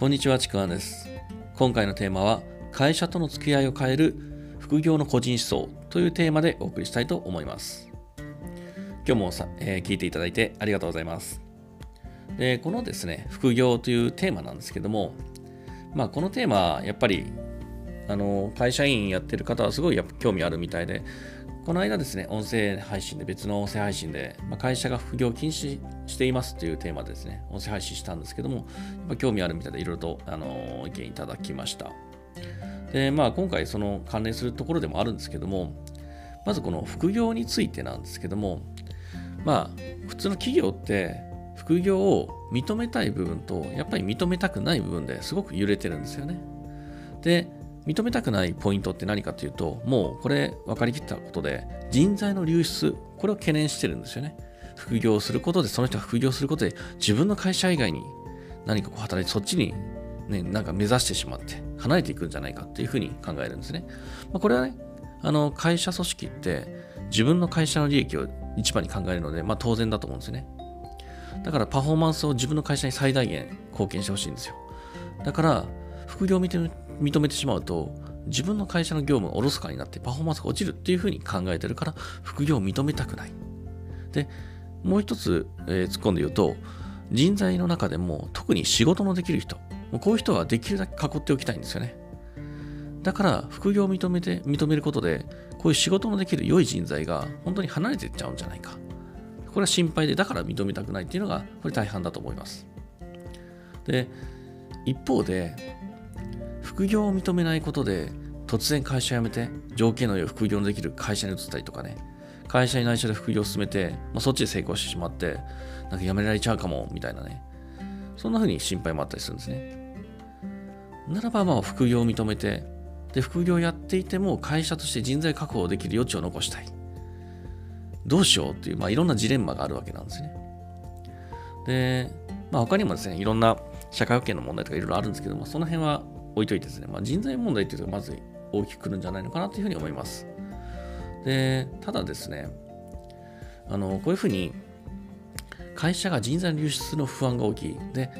こんにちはちくわんです。今回のテーマは会社との付き合いを変える副業の個人思想というテーマでお送りしたいと思います。今日もさ、えー、聞いていただいてありがとうございます。でこのですね副業というテーマなんですけどもまあこのテーマやっぱりあの会社員やってる方はすごいやっぱ興味あるみたいでこの間ですね、音声配信で、別の音声配信で、まあ、会社が副業禁止していますというテーマでですね、音声配信したんですけども、やっぱ興味あるみたいで、いろいろと、あの意見いただきました。で、まあ、今回、その関連するところでもあるんですけども、まずこの副業についてなんですけども、まあ、普通の企業って、副業を認めたい部分と、やっぱり認めたくない部分ですごく揺れてるんですよね。で、認めたくないポイントって何かというと、もうこれ分かりきったことで、人材の流出、これを懸念してるんですよね。副業をすることで、その人が副業することで、自分の会社以外に何かこう働いて、そっちにね、なんか目指してしまって、離れていくんじゃないかっていうふうに考えるんですね。まあ、これはね、あの、会社組織って自分の会社の利益を一番に考えるので、まあ当然だと思うんですね。だからパフォーマンスを自分の会社に最大限貢献してほしいんですよ。だから、副業を認めてしまうと、自分の会社の業務がおろそかになってパフォーマンスが落ちるっていうふうに考えてるから、副業を認めたくない。で、もう一つ、えー、突っ込んで言うと、人材の中でも特に仕事のできる人、こういう人はできるだけ囲っておきたいんですよね。だから、副業を認めて、認めることで、こういう仕事のできる良い人材が本当に離れていっちゃうんじゃないか。これは心配で、だから認めたくないっていうのが、これ大半だと思います。で、一方で、副業を認めないことで突然会社辞めて条件の良い副業のできる会社に移ったりとかね会社に内緒で副業を進めて、まあ、そっちで成功してしまってなんか辞められちゃうかもみたいなね。そんな風に心配もあったりするんですね。ならばまあ副業を認めてで副業をやっていても会社として人材確保できる余地を残したい。どうしようっていう、まあ、いろんなジレンマがあるわけなんですね。で、まあ、他にもですねいろんな社会保険の問題とかいろいろあるんですけどもその辺は置いといてですね、まあ、人材問題っていうのがまず大きくくるんじゃないのかなというふうに思います。で、ただですね、あの、こういうふうに会社が人材流出の不安が大きい。で、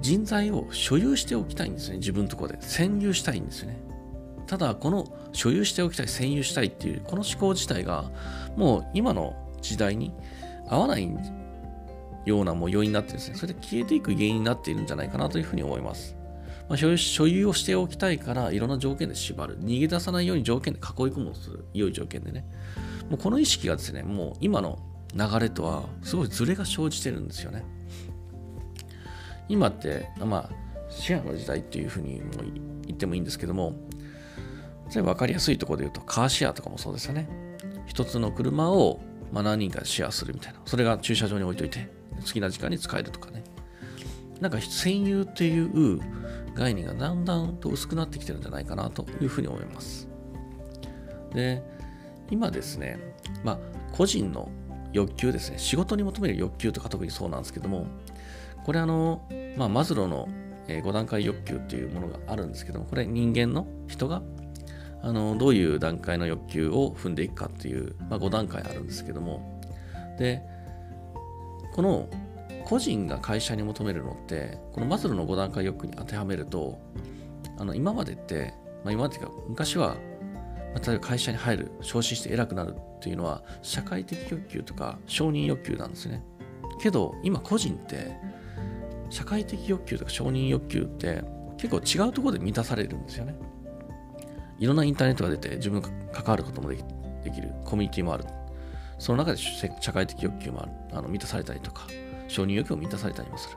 人材を所有しておきたいんですね、自分のところで。占有したいんですね。ただ、この所有しておきたい、占有したいっていう、この思考自体が、もう今の時代に合わないようなもう要因になってですね、それで消えていく原因になっているんじゃないかなというふうに思います。まあ、所有をしておきたいからいろんな条件で縛る。逃げ出さないように条件で囲い込むとする良い条件でね。もうこの意識がですねもう今の流れとはすごいズレが生じてるんですよね。今ってまあシェアの時代っていうふうにも言ってもいいんですけども例えば分かりやすいところで言うとカーシェアとかもそうですよね。一つの車をまあ何人かシェアするみたいな。それが駐車場に置いといて好きな時間に使えるとかね。なんか占有っていう概念がだんだんと薄くなってきてるんじゃないかなというふうに思います。で、今ですね、まあ、個人の欲求ですね、仕事に求める欲求とか特にそうなんですけども、これあの、まあ、マズローの5段階欲求っていうものがあるんですけども、これ人間の人があのどういう段階の欲求を踏んでいくかっていう、まあ、5段階あるんですけども、で、この個人が会社に求めるのってこのマズローの5段階欲に当てはめるとあの今までって、まあ、今までか昔は、まあ、例えば会社に入る昇進して偉くなるっていうのは社会的欲求とか承認欲求なんですね。けど今個人って社会的欲求とか承認欲求って結構違うところで満たされるんですよね。いろんなインターネットが出て自分が関わることもできるコミュニティもある。その中で社会的欲求もある。あの満たされたりとか。承認欲求を満たされたりもする。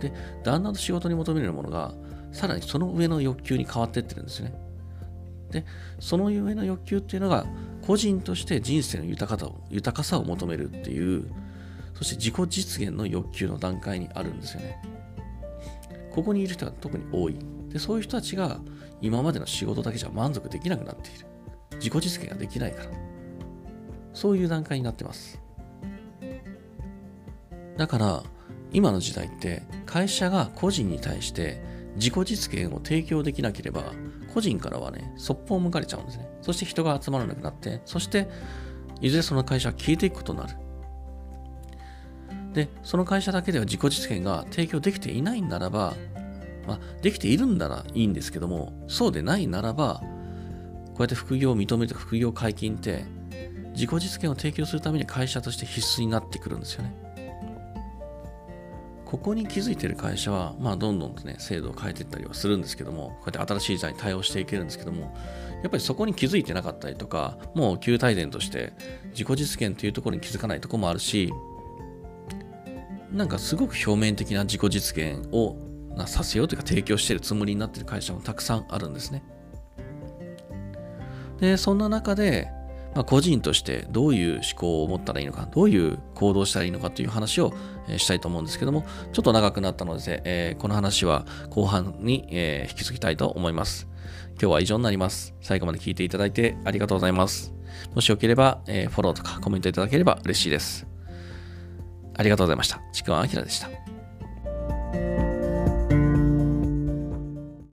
で、だんだんと仕事に求めるものが、さらにその上の欲求に変わっていってるんですね。で、その上の欲求っていうのが、個人として人生の豊かさを豊かさを求めるっていう、そして自己実現の欲求の段階にあるんですよね。ここにいる人が特に多い。で、そういう人たちが今までの仕事だけじゃ満足できなくなっている。自己実現ができないから。そういう段階になってます。だから今の時代って会社が個人に対して自己実現を提供できなければ個人からはねそっぽを向かれちゃうんですねそして人が集まらなくなってそしていずれその会社は消えていくことになるでその会社だけでは自己実現が提供できていないならばまあ、できているんならいいんですけども、そうでないならば、こうやって副業を認めて副業解禁って自己実現を提供するために会社として必須になってくるんですよね。ここに気づいてる会社は、まあ、どんどんとね、制度を変えていったりはするんですけども、こうやって新しい時代に対応していけるんですけども、やっぱりそこに気づいてなかったりとか、もう旧体伝として自己実現というところに気づかないとこもあるし、なんかすごく表面的な自己実現をさせようというか提供してるつもりになってる会社もたくさんあるんですね。で、そんな中で、まあ、個人としてどういう思考を持ったらいいのか、どういう行動したらいいのかという話を、したいと思うんですけども、ちょっと長くなったので、えー、この話は後半に、えー、引き継ぎたいと思います。今日は以上になります。最後まで聞いていただいてありがとうございます。もしよければ、えー、フォローとかコメントいただければ嬉しいです。ありがとうございました。ちくわあきらでした。